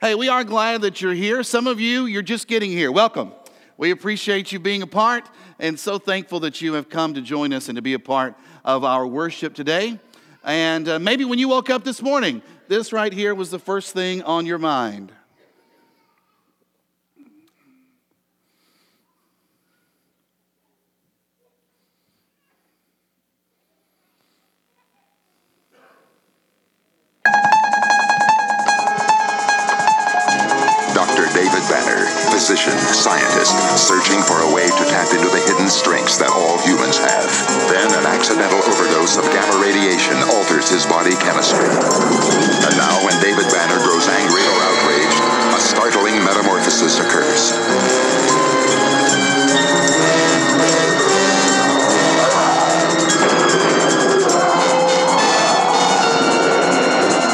Hey, we are glad that you're here. Some of you, you're just getting here. Welcome. We appreciate you being a part and so thankful that you have come to join us and to be a part of our worship today. And uh, maybe when you woke up this morning, this right here was the first thing on your mind. Searching for a way to tap into the hidden strengths that all humans have. Then an accidental overdose of gamma radiation alters his body chemistry. And now, when David Banner grows angry or outraged, a startling metamorphosis occurs.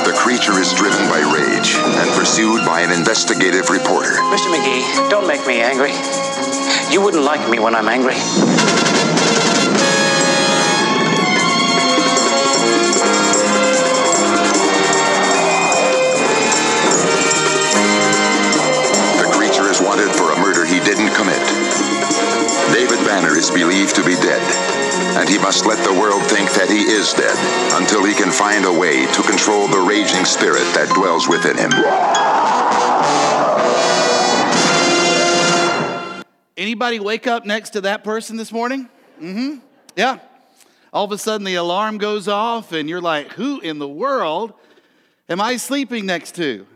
The creature is driven by rage and pursued by an investigative reporter. Mr. McGee, don't make me angry. You wouldn't like me when I'm angry. The creature is wanted for a murder he didn't commit. David Banner is believed to be dead, and he must let the world think that he is dead until he can find a way to control the raging spirit that dwells within him. Anybody wake up next to that person this morning? Mm-hmm. Yeah. All of a sudden the alarm goes off and you're like, who in the world am I sleeping next to?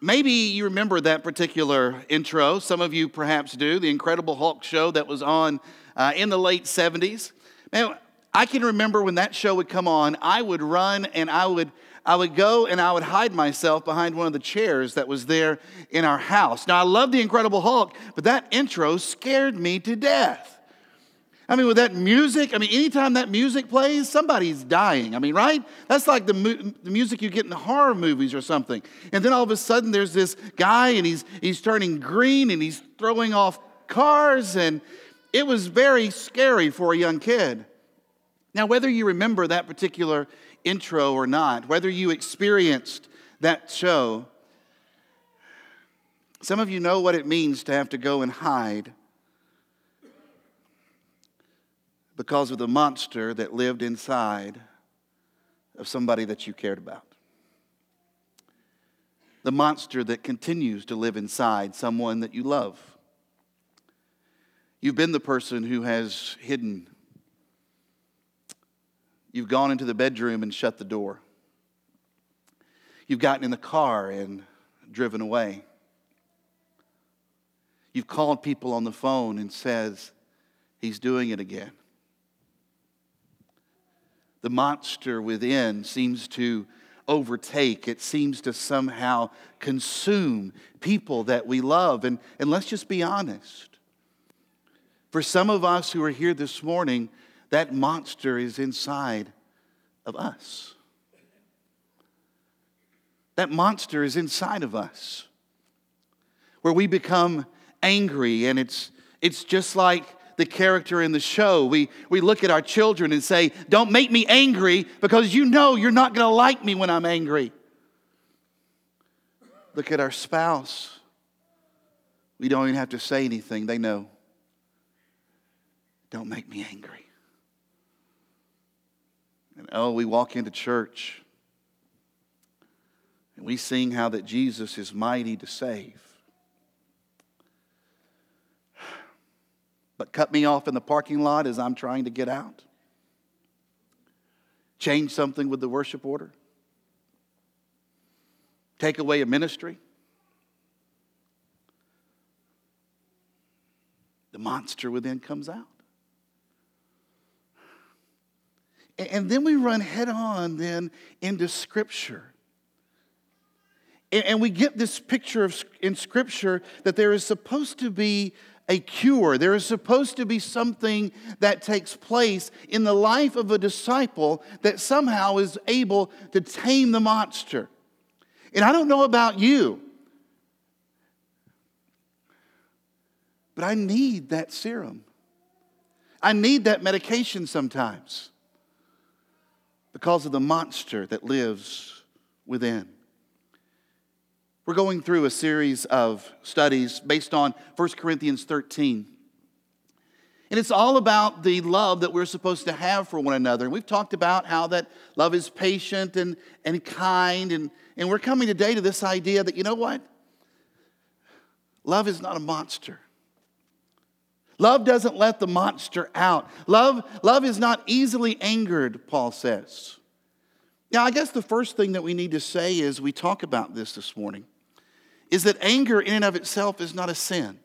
Maybe you remember that particular intro. Some of you perhaps do. The Incredible Hulk show that was on uh, in the late 70s. Man, I can remember when that show would come on, I would run and I would I would go and I would hide myself behind one of the chairs that was there in our house. Now I love the Incredible Hulk, but that intro scared me to death. I mean, with that music, I mean, anytime that music plays, somebody's dying. I mean, right? That's like the, mu- the music you get in the horror movies or something. And then all of a sudden, there's this guy, and he's, he's turning green, and he's throwing off cars, and it was very scary for a young kid. Now, whether you remember that particular intro or not, whether you experienced that show, some of you know what it means to have to go and hide because of the monster that lived inside of somebody that you cared about. The monster that continues to live inside someone that you love. You've been the person who has hidden. You've gone into the bedroom and shut the door. You've gotten in the car and driven away. You've called people on the phone and says, he's doing it again the monster within seems to overtake, it seems to somehow consume people that we love. And, and let's just be honest. For some of us who are here this morning, that monster is inside of us. That monster is inside of us. Where we become angry, and it's, it's just like the character in the show. We, we look at our children and say, Don't make me angry because you know you're not going to like me when I'm angry. Look at our spouse. We don't even have to say anything, they know. Don't make me angry. And oh, we walk into church and we sing how that Jesus is mighty to save. but cut me off in the parking lot as I'm trying to get out? Change something with the worship order? Take away a ministry? The monster within comes out. And then we run head on then into Scripture. And we get this picture of, in Scripture that there is supposed to be a cure. There is supposed to be something that takes place in the life of a disciple that somehow is able to tame the monster. And I don't know about you, but I need that serum. I need that medication sometimes because of the monster that lives within. We're going through a series of studies based on 1 Corinthians 13. And it's all about the love that we're supposed to have for one another. And we've talked about how that love is patient and, and kind. And, and we're coming today to this idea that, you know what? Love is not a monster. Love doesn't let the monster out. Love, love is not easily angered, Paul says. Now, I guess the first thing that we need to say is we talk about this this morning is that anger in and of itself is not a sin.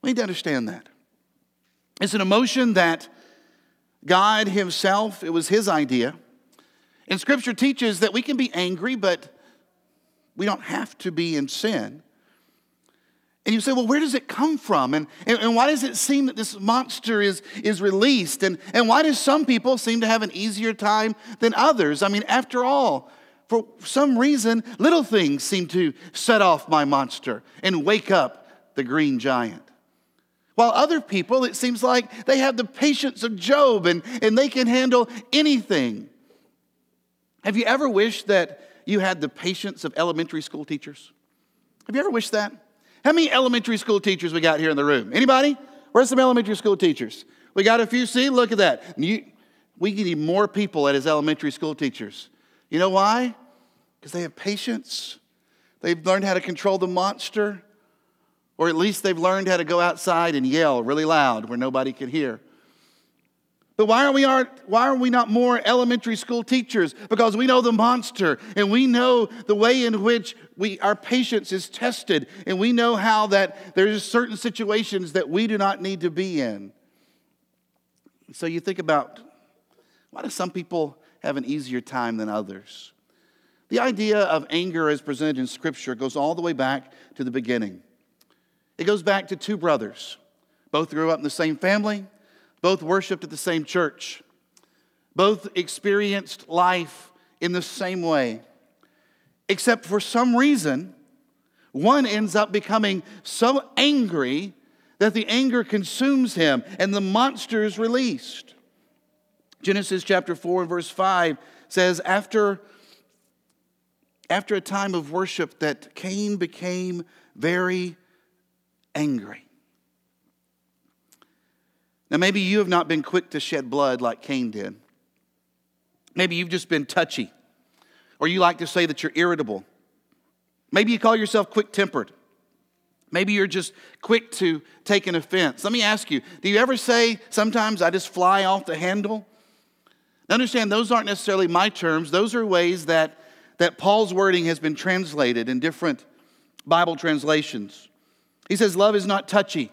We need to understand that. It's an emotion that God Himself, it was His idea. And Scripture teaches that we can be angry, but we don't have to be in sin. And you say, well, where does it come from? And, and, and, why does it seem that this monster is, is released? And, and why do some people seem to have an easier time than others? I mean, after all, for some reason, little things seem to set off my monster and wake up the green giant. While other people, it seems like they have the patience of Job and, and they can handle anything. Have you ever wished that you had the patience of elementary school teachers? Have you ever wished that? How many elementary school teachers we got here in the room? Anybody? Where's some elementary school teachers? We got a few. See, look at that. You, we need more people at his elementary school teachers. You know why? Because they have patience. They've learned how to control the monster. Or at least they've learned how to go outside and yell really loud where nobody can hear. But why are, we aren't, why are we not more elementary school teachers? Because we know the monster and we know the way in which we, our patience is tested and we know how that there's certain situations that we do not need to be in. So you think about why do some people have an easier time than others? The idea of anger as presented in Scripture goes all the way back to the beginning. It goes back to two brothers. Both grew up in the same family, both worshiped at the same church, both experienced life in the same way. Except for some reason, one ends up becoming so angry that the anger consumes him and the monster is released. Genesis chapter 4 and verse 5 says, After, after a time of worship, that Cain became very angry. Now, maybe you have not been quick to shed blood like Cain did. Maybe you've just been touchy, or you like to say that you're irritable. Maybe you call yourself quick tempered. Maybe you're just quick to take an offense. Let me ask you do you ever say, sometimes I just fly off the handle? Now understand, those aren't necessarily my terms, those are ways that, that Paul's wording has been translated in different Bible translations. He says, Love is not touchy,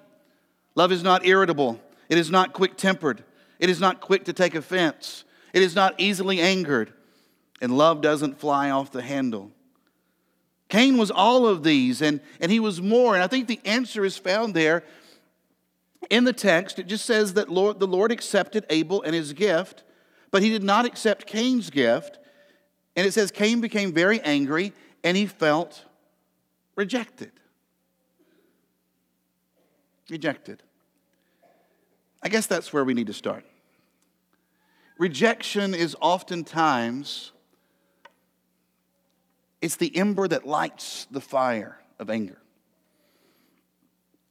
love is not irritable, it is not quick tempered, it is not quick to take offense, it is not easily angered, and love doesn't fly off the handle. Cain was all of these, and, and he was more. And I think the answer is found there in the text. It just says that Lord, the Lord accepted Abel and his gift, but he did not accept Cain's gift. And it says Cain became very angry and he felt rejected rejected. I guess that's where we need to start. Rejection is oftentimes it's the ember that lights the fire of anger.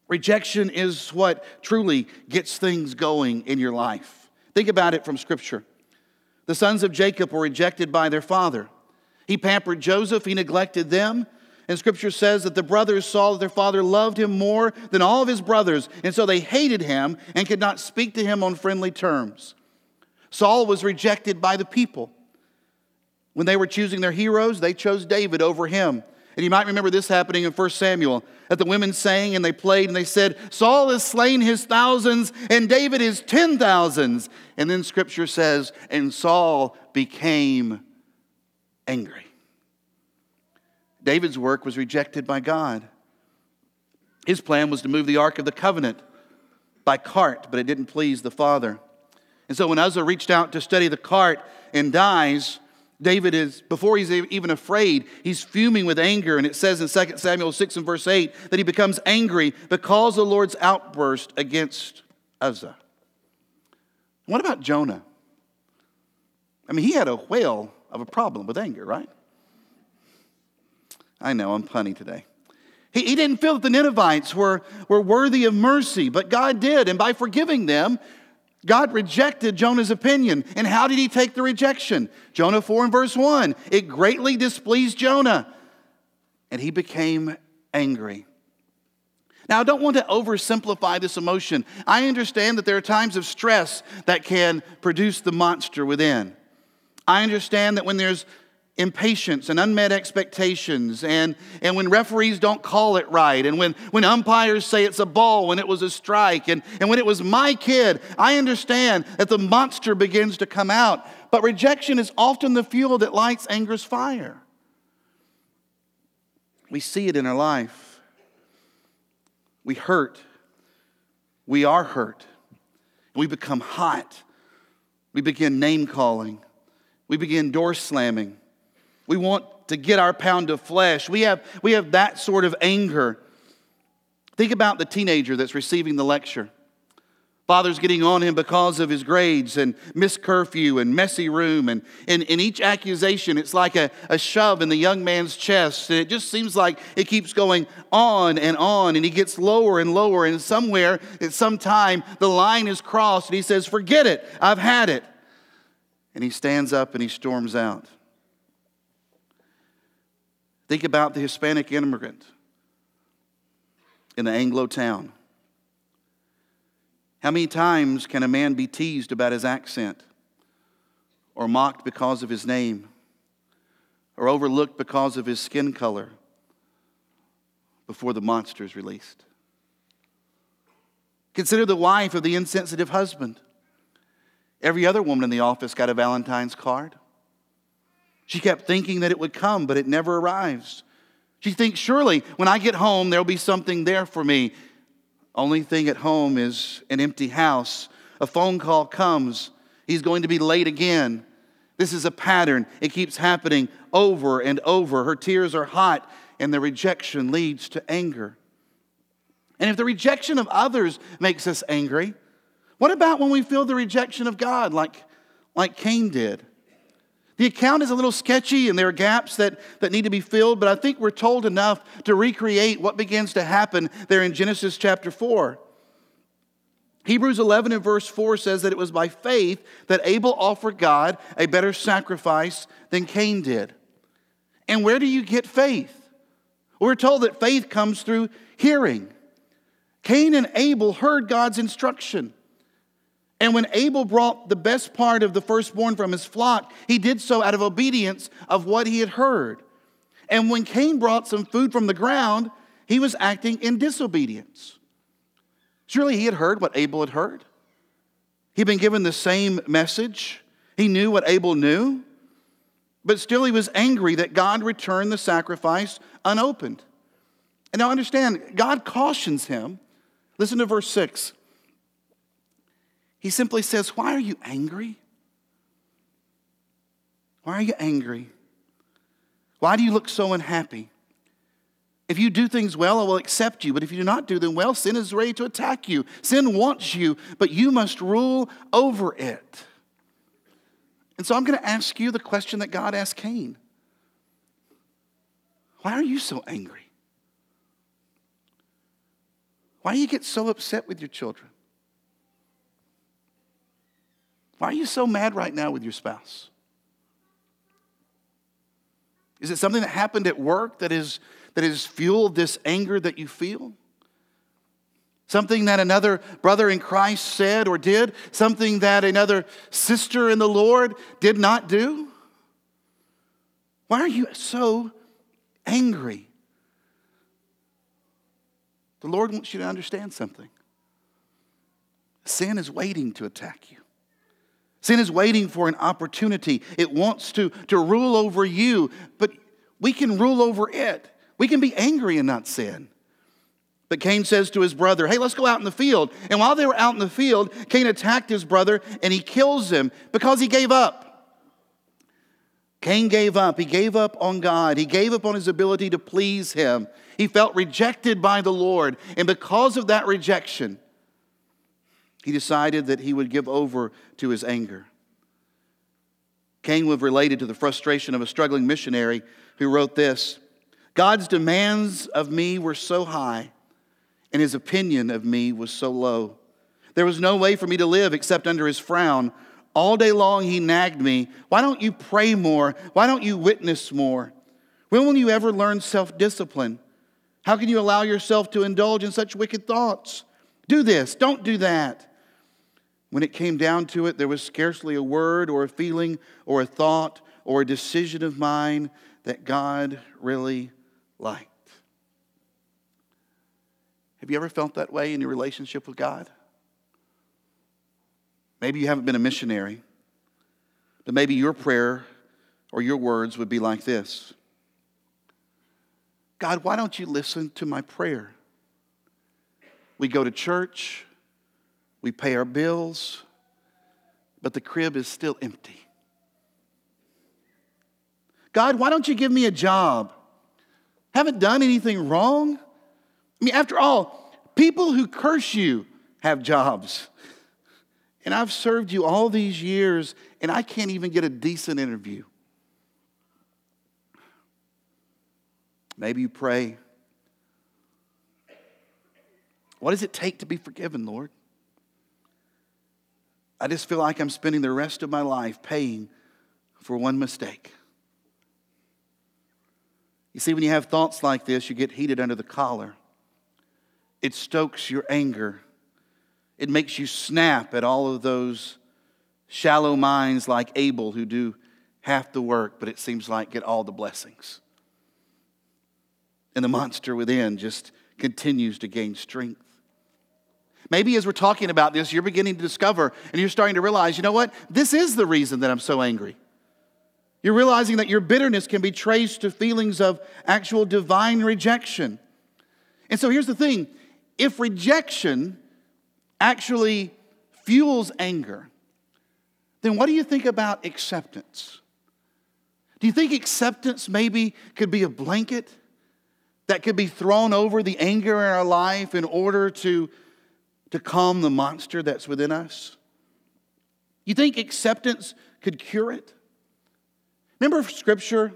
Rejection is what truly gets things going in your life. Think about it from Scripture. The sons of Jacob were rejected by their father. He pampered Joseph, he neglected them, and scripture says that the brothers saw that their father loved him more than all of his brothers, and so they hated him and could not speak to him on friendly terms. Saul was rejected by the people. When they were choosing their heroes, they chose David over him. And you might remember this happening in 1 Samuel that the women sang and they played and they said, Saul has slain his thousands and David his ten thousands. And then scripture says, and Saul became angry. David's work was rejected by God. His plan was to move the Ark of the Covenant by cart, but it didn't please the Father. And so when Uzzah reached out to study the cart and dies, David is, before he's even afraid, he's fuming with anger. And it says in 2 Samuel 6 and verse 8 that he becomes angry because of the Lord's outburst against Uzzah. What about Jonah? I mean, he had a whale of a problem with anger, right? I know, I'm punny today. He, he didn't feel that the Ninevites were, were worthy of mercy, but God did. And by forgiving them, God rejected Jonah's opinion. And how did he take the rejection? Jonah 4 and verse 1 it greatly displeased Jonah, and he became angry. Now, I don't want to oversimplify this emotion. I understand that there are times of stress that can produce the monster within. I understand that when there's impatience and unmet expectations, and, and when referees don't call it right, and when, when umpires say it's a ball when it was a strike, and, and when it was my kid, I understand that the monster begins to come out. But rejection is often the fuel that lights anger's fire. We see it in our life. We hurt. We are hurt. We become hot. We begin name calling. We begin door slamming. We want to get our pound of flesh. We have, we have that sort of anger. Think about the teenager that's receiving the lecture. Father's getting on him because of his grades and missed curfew and messy room. And in, in each accusation, it's like a, a shove in the young man's chest. And it just seems like it keeps going on and on. And he gets lower and lower. And somewhere, at some time, the line is crossed. And he says, Forget it. I've had it. And he stands up and he storms out. Think about the Hispanic immigrant in the Anglo town. How many times can a man be teased about his accent, or mocked because of his name, or overlooked because of his skin color before the monster is released? Consider the wife of the insensitive husband. Every other woman in the office got a Valentine's card. She kept thinking that it would come, but it never arrives. She thinks, surely when I get home, there'll be something there for me. Only thing at home is an empty house. A phone call comes. He's going to be late again. This is a pattern. It keeps happening over and over. Her tears are hot, and the rejection leads to anger. And if the rejection of others makes us angry, what about when we feel the rejection of God, like, like Cain did? The account is a little sketchy and there are gaps that, that need to be filled, but I think we're told enough to recreate what begins to happen there in Genesis chapter 4. Hebrews 11 and verse 4 says that it was by faith that Abel offered God a better sacrifice than Cain did. And where do you get faith? We're told that faith comes through hearing. Cain and Abel heard God's instruction. And when Abel brought the best part of the firstborn from his flock, he did so out of obedience of what he had heard. And when Cain brought some food from the ground, he was acting in disobedience. Surely he had heard what Abel had heard. He'd been given the same message. He knew what Abel knew, but still he was angry that God returned the sacrifice unopened. And now understand, God cautions him. Listen to verse 6. He simply says, Why are you angry? Why are you angry? Why do you look so unhappy? If you do things well, I will accept you. But if you do not do them well, sin is ready to attack you. Sin wants you, but you must rule over it. And so I'm going to ask you the question that God asked Cain Why are you so angry? Why do you get so upset with your children? Why are you so mad right now with your spouse? Is it something that happened at work that, is, that has fueled this anger that you feel? Something that another brother in Christ said or did? Something that another sister in the Lord did not do? Why are you so angry? The Lord wants you to understand something. Sin is waiting to attack you. Sin is waiting for an opportunity. It wants to, to rule over you, but we can rule over it. We can be angry and not sin. But Cain says to his brother, Hey, let's go out in the field. And while they were out in the field, Cain attacked his brother and he kills him because he gave up. Cain gave up. He gave up on God. He gave up on his ability to please him. He felt rejected by the Lord. And because of that rejection, he decided that he would give over to his anger. Cain would have related to the frustration of a struggling missionary who wrote this God's demands of me were so high, and his opinion of me was so low. There was no way for me to live except under his frown. All day long he nagged me, Why don't you pray more? Why don't you witness more? When will you ever learn self discipline? How can you allow yourself to indulge in such wicked thoughts? Do this, don't do that. When it came down to it, there was scarcely a word or a feeling or a thought or a decision of mine that God really liked. Have you ever felt that way in your relationship with God? Maybe you haven't been a missionary, but maybe your prayer or your words would be like this God, why don't you listen to my prayer? We go to church, we pay our bills, but the crib is still empty. God, why don't you give me a job? Haven't done anything wrong. I mean, after all, people who curse you have jobs. And I've served you all these years, and I can't even get a decent interview. Maybe you pray, What does it take to be forgiven, Lord? I just feel like I'm spending the rest of my life paying for one mistake. You see, when you have thoughts like this, you get heated under the collar. It stokes your anger it makes you snap at all of those shallow minds like Abel who do half the work, but it seems like get all the blessings. And the monster within just continues to gain strength. Maybe as we're talking about this, you're beginning to discover and you're starting to realize, you know what? This is the reason that I'm so angry. You're realizing that your bitterness can be traced to feelings of actual divine rejection. And so here's the thing if rejection actually fuels anger, then what do you think about acceptance? Do you think acceptance maybe could be a blanket that could be thrown over the anger in our life in order to, to calm the monster that's within us? You think acceptance could cure it? Remember scripture?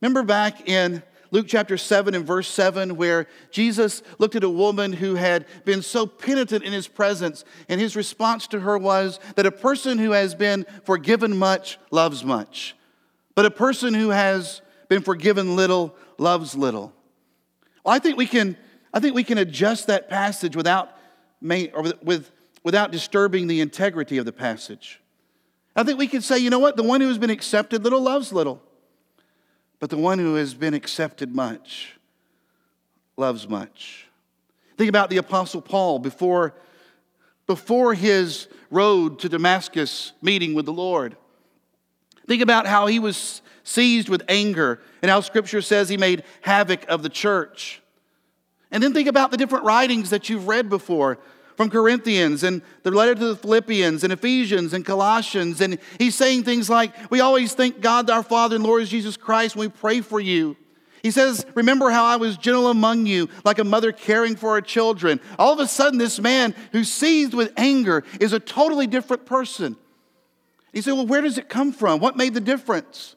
Remember back in Luke chapter 7 and verse 7, where Jesus looked at a woman who had been so penitent in his presence, and his response to her was that a person who has been forgiven much loves much, but a person who has been forgiven little loves little. Well, I think we can, I think we can adjust that passage without, or with, with, without disturbing the integrity of the passage. I think we can say, you know what? The one who has been accepted little loves little. But the one who has been accepted much loves much. Think about the Apostle Paul before, before his road to Damascus meeting with the Lord. Think about how he was seized with anger and how Scripture says he made havoc of the church. And then think about the different writings that you've read before from Corinthians and the letter to the Philippians and Ephesians and Colossians. And he's saying things like, We always thank God, our Father and Lord Jesus Christ, when we pray for you. He says, Remember how I was gentle among you, like a mother caring for her children. All of a sudden, this man who's seized with anger is a totally different person. He said, Well, where does it come from? What made the difference?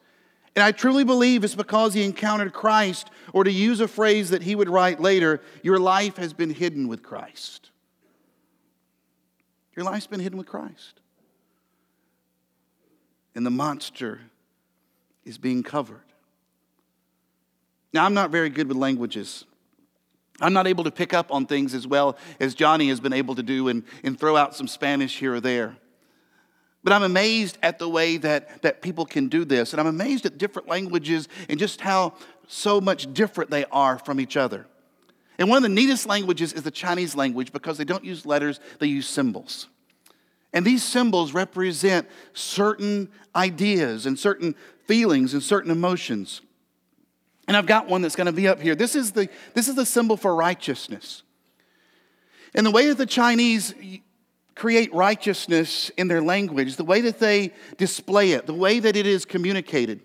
And I truly believe it's because he encountered Christ, or to use a phrase that he would write later, your life has been hidden with Christ. Your life's been hidden with Christ. And the monster is being covered. Now, I'm not very good with languages. I'm not able to pick up on things as well as Johnny has been able to do and, and throw out some Spanish here or there. But I'm amazed at the way that, that people can do this. And I'm amazed at different languages and just how so much different they are from each other. And one of the neatest languages is the Chinese language because they don't use letters, they use symbols. And these symbols represent certain ideas and certain feelings and certain emotions. And I've got one that's going to be up here. This is the, this is the symbol for righteousness. And the way that the Chinese create righteousness in their language, the way that they display it, the way that it is communicated,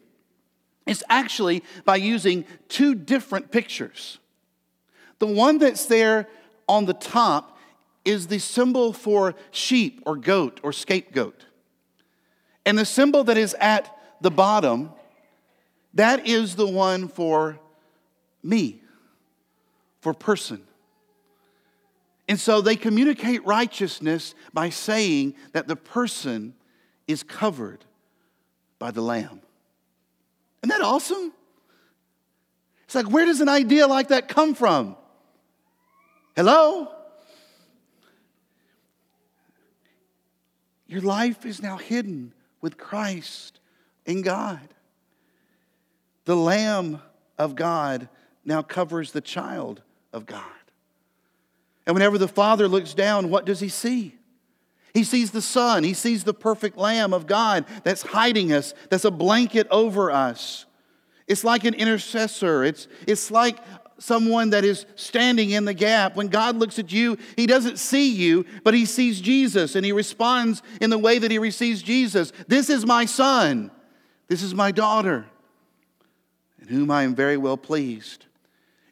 is actually by using two different pictures. The one that's there on the top is the symbol for sheep or goat or scapegoat. And the symbol that is at the bottom, that is the one for me for person. And so they communicate righteousness by saying that the person is covered by the Lamb. Isn't that awesome? It's like, where does an idea like that come from? Hello? Your life is now hidden with Christ in God. The Lamb of God now covers the child of God. And whenever the Father looks down, what does he see? He sees the Son. He sees the perfect Lamb of God that's hiding us, that's a blanket over us. It's like an intercessor. It's, it's like someone that is standing in the gap. When God looks at you, He doesn't see you, but He sees Jesus and He responds in the way that He receives Jesus. This is my son. This is my daughter, in whom I am very well pleased.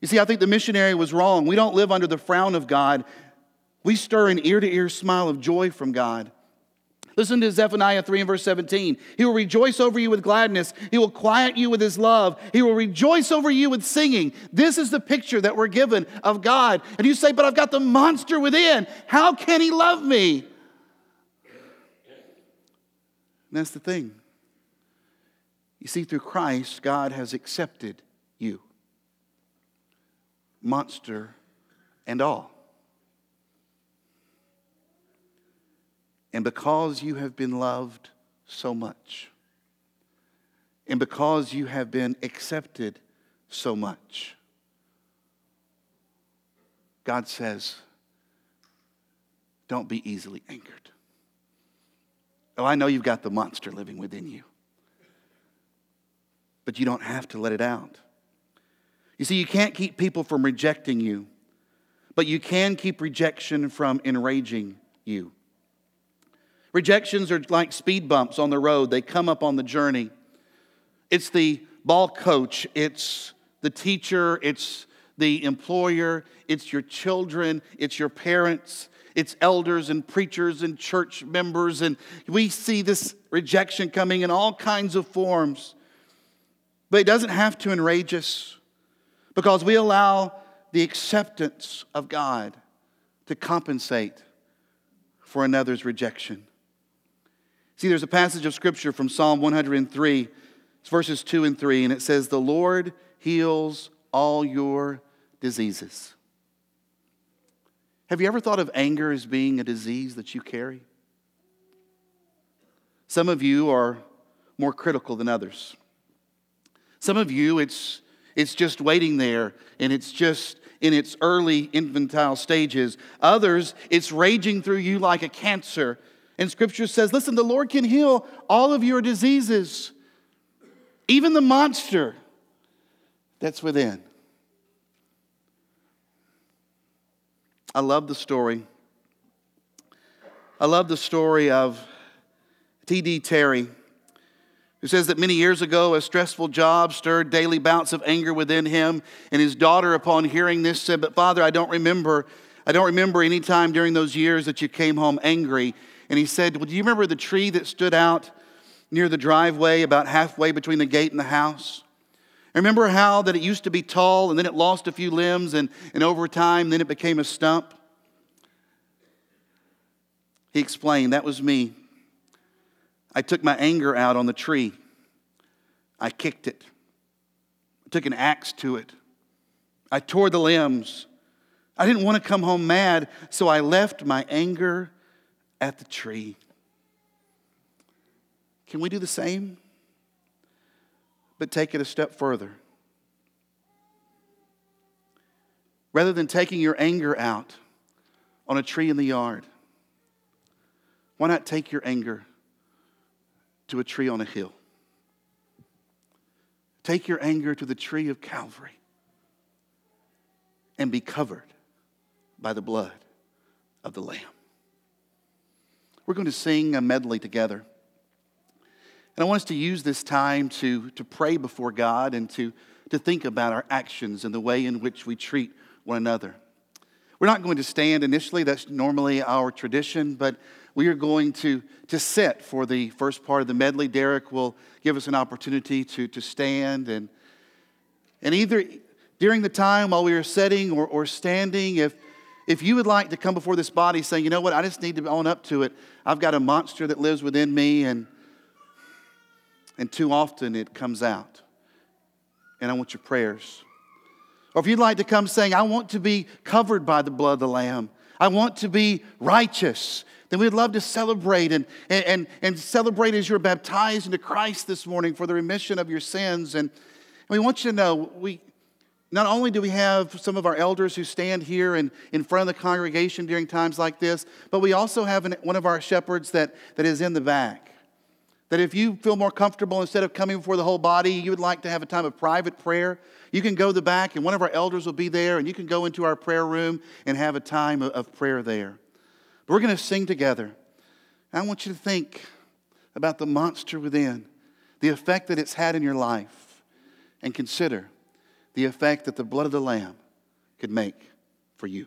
You see, I think the missionary was wrong. We don't live under the frown of God, we stir an ear to ear smile of joy from God. Listen to Zephaniah 3 and verse 17. He will rejoice over you with gladness. He will quiet you with his love. He will rejoice over you with singing. This is the picture that we're given of God. And you say, But I've got the monster within. How can he love me? And that's the thing. You see, through Christ, God has accepted you, monster and all. And because you have been loved so much, and because you have been accepted so much, God says, don't be easily angered. Oh, I know you've got the monster living within you, but you don't have to let it out. You see, you can't keep people from rejecting you, but you can keep rejection from enraging you. Rejections are like speed bumps on the road, they come up on the journey. It's the ball coach, it's the teacher, it's the employer, it's your children, it's your parents, it's elders and preachers and church members. And we see this rejection coming in all kinds of forms. But it doesn't have to enrage us because we allow the acceptance of God to compensate for another's rejection. See, there's a passage of scripture from Psalm 103, verses 2 and 3, and it says, The Lord heals all your diseases. Have you ever thought of anger as being a disease that you carry? Some of you are more critical than others. Some of you, it's, it's just waiting there and it's just in its early infantile stages. Others, it's raging through you like a cancer and scripture says, listen, the Lord can heal all of your diseases, even the monster that's within. I love the story. I love the story of T.D. Terry, who says that many years ago, a stressful job stirred daily bouts of anger within him. And his daughter, upon hearing this, said, But Father, I don't remember. I don't remember any time during those years that you came home angry and he said, Well, do you remember the tree that stood out near the driveway about halfway between the gate and the house? remember how that it used to be tall and then it lost a few limbs and, and over time then it became a stump? He explained, That was me. I took my anger out on the tree. I kicked it. I took an axe to it. I tore the limbs. I didn't want to come home mad, so I left my anger at the tree. Can we do the same? But take it a step further. Rather than taking your anger out on a tree in the yard, why not take your anger to a tree on a hill? Take your anger to the tree of Calvary and be covered by the blood of the Lamb. We're going to sing a medley together. And I want us to use this time to, to pray before God and to, to think about our actions and the way in which we treat one another. We're not going to stand initially, that's normally our tradition, but we are going to, to sit for the first part of the medley. Derek will give us an opportunity to, to stand and, and either During the time while we are sitting or, or standing, if, if you would like to come before this body saying, you know what, I just need to own up to it. I've got a monster that lives within me, and, and too often it comes out. And I want your prayers. Or if you'd like to come saying, I want to be covered by the blood of the Lamb, I want to be righteous, then we'd love to celebrate and, and, and celebrate as you're baptized into Christ this morning for the remission of your sins. And we want you to know we, not only do we have some of our elders who stand here and in front of the congregation during times like this, but we also have an, one of our shepherds that, that is in the back. That if you feel more comfortable, instead of coming before the whole body, you would like to have a time of private prayer, you can go to the back and one of our elders will be there and you can go into our prayer room and have a time of prayer there. But we're going to sing together. I want you to think about the monster within, the effect that it's had in your life, and consider the effect that the blood of the Lamb could make for you.